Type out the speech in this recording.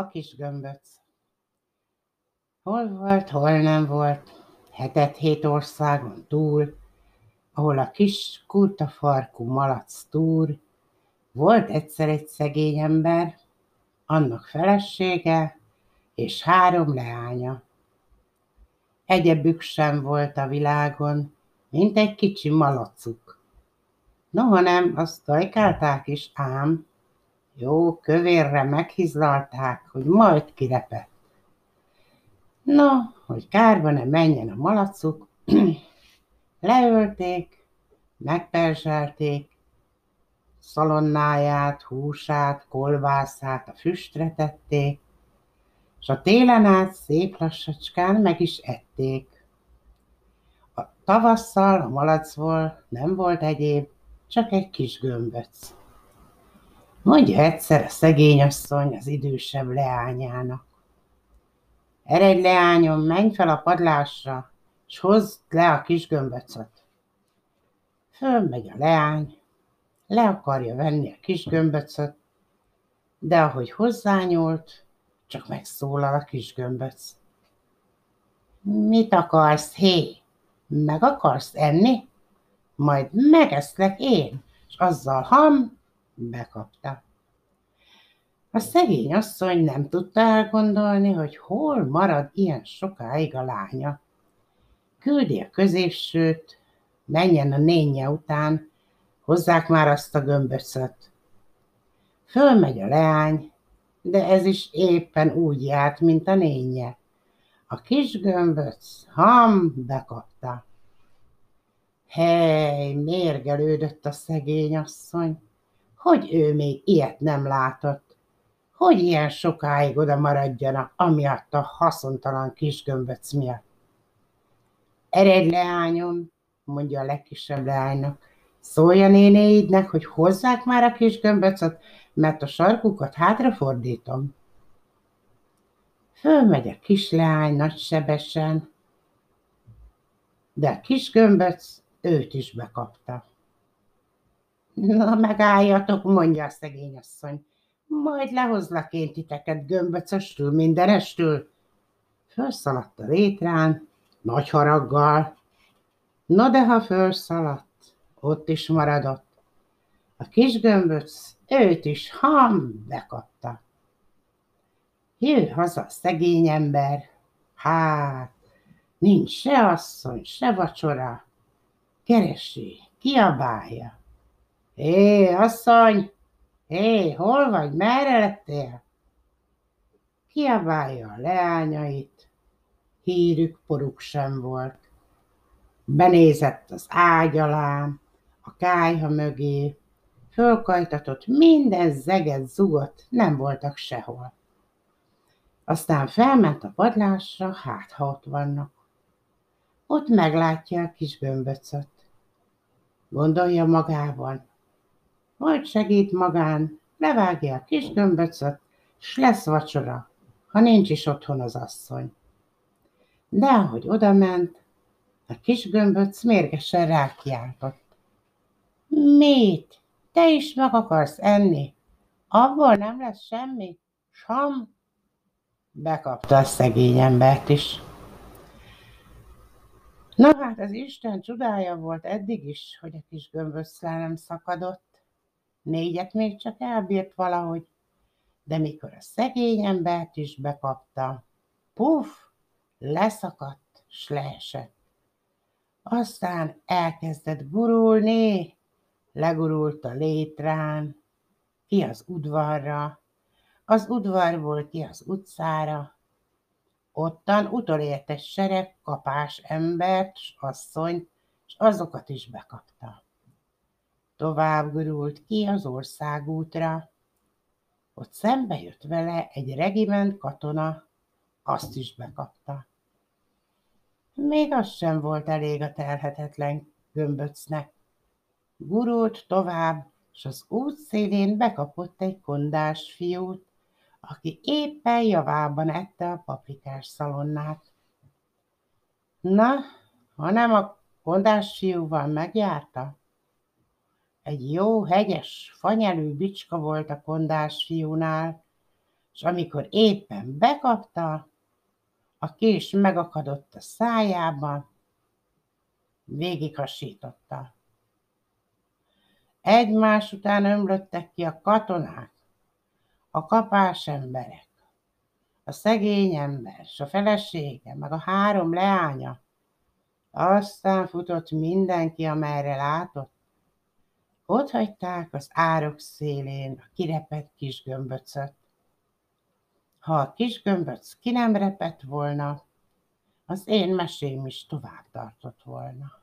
A kis gömböc. Hol volt, hol nem volt, hetet hét országon túl, ahol a kis kurtafarkú malac túr, volt egyszer egy szegény ember, annak felesége és három leánya. Egyebük sem volt a világon, mint egy kicsi malacuk. Noha nem, azt dajkálták is ám, jó kövérre meghizlalták, hogy majd kirepett. No, hogy kárba ne menjen a malacuk, leölték, megperzselték, szalonnáját, húsát, kolbászát a füstre tették, és a télen át szép lassacskán meg is ették. A tavasszal a malacból nem volt egyéb, csak egy kis gömböc. Mondja egyszer a szegény asszony az idősebb leányának. Eredj leányom, menj fel a padlásra, és hozd le a kis gömböcöt. Fölmegy a leány, le akarja venni a kis gömböcöt, de ahogy hozzányúlt, csak megszólal a kis gömböc. Mit akarsz, hé? Meg akarsz enni? Majd megeszlek én, és azzal ham, bekapta. A szegény asszony nem tudta elgondolni, hogy hol marad ilyen sokáig a lánya. Küldi a középsőt, menjen a nénye után, hozzák már azt a gömböcöt. Fölmegy a leány, de ez is éppen úgy járt, mint a nénye. A kis gömböc ham bekapta. Hely, mérgelődött a szegény asszony, hogy ő még ilyet nem látott, hogy ilyen sokáig oda maradjanak, amiatt a haszontalan kis gömböc miatt. Eredj leányom, mondja a legkisebb leánynak, szólj a nénéidnek, hogy hozzák már a kis gömböcöt, mert a sarkukat hátrafordítom. Fölmegy a kisleány nagysebesen, de a kis gömböc őt is bekapta. Na, megálljatok, mondja a szegény asszony. Majd lehozlak én titeket gömböcöstül, mindenestül. Fölszaladt a rétrán, nagy haraggal. Na de ha fölszaladt, ott is maradott. A kis gömböc őt is ham bekapta. Jő haza szegény ember, hát nincs se asszony, se vacsora, keresi, kiabálja. Hé, asszony! Hé, hol vagy? Merre lettél? Kiabálja a leányait, hírük, poruk sem volt. Benézett az ágy alá, a kájha mögé, fölkajtatott minden zeget, zugot, nem voltak sehol. Aztán felment a padlásra, hát ha ott vannak. Ott meglátja a kis gömböcöt. Gondolja magában, majd segít magán, levágja a kis gömböcöt, s lesz vacsora, ha nincs is otthon az asszony. De ahogy odament, a kis gömböc mérgesen rákiáltott. Mit? Te is meg akarsz enni? Abból nem lesz semmi? Sam? Bekapta a szegény embert is. Na hát az Isten csodája volt eddig is, hogy a kis gömböc nem szakadott. Négyet még csak elbírt valahogy, de mikor a szegény embert is bekapta, puf, leszakadt, s leesett. Aztán elkezdett gurulni, legurult a létrán, ki az udvarra, az udvarból ki az utcára, ottan utolért egy sereg kapás embert, s asszonyt, s azokat is bekapta. Tovább gurult ki az országútra, ott szembe jött vele egy regiment katona, azt is bekapta. Még az sem volt elég a telhetetlen gömböcnek. Gurult tovább, és az út szélén bekapott egy kondás fiút, aki éppen javában ette a paprikás szalonnát. Na, ha nem a kondás fiúval megjárta? Egy jó, hegyes, fanyelű bicska volt a kondás fiúnál, és amikor éppen bekapta, a kés megakadott a szájába, végighasította. Egymás után ömlöttek ki a katonák, a kapás emberek, a szegény ember, s a felesége, meg a három leánya. Aztán futott mindenki, amerre látott. Ott hagyták az árok szélén a kirepett kis gömböcöt. Ha a kis gömböc ki nem repett volna, az én mesém is tovább tartott volna.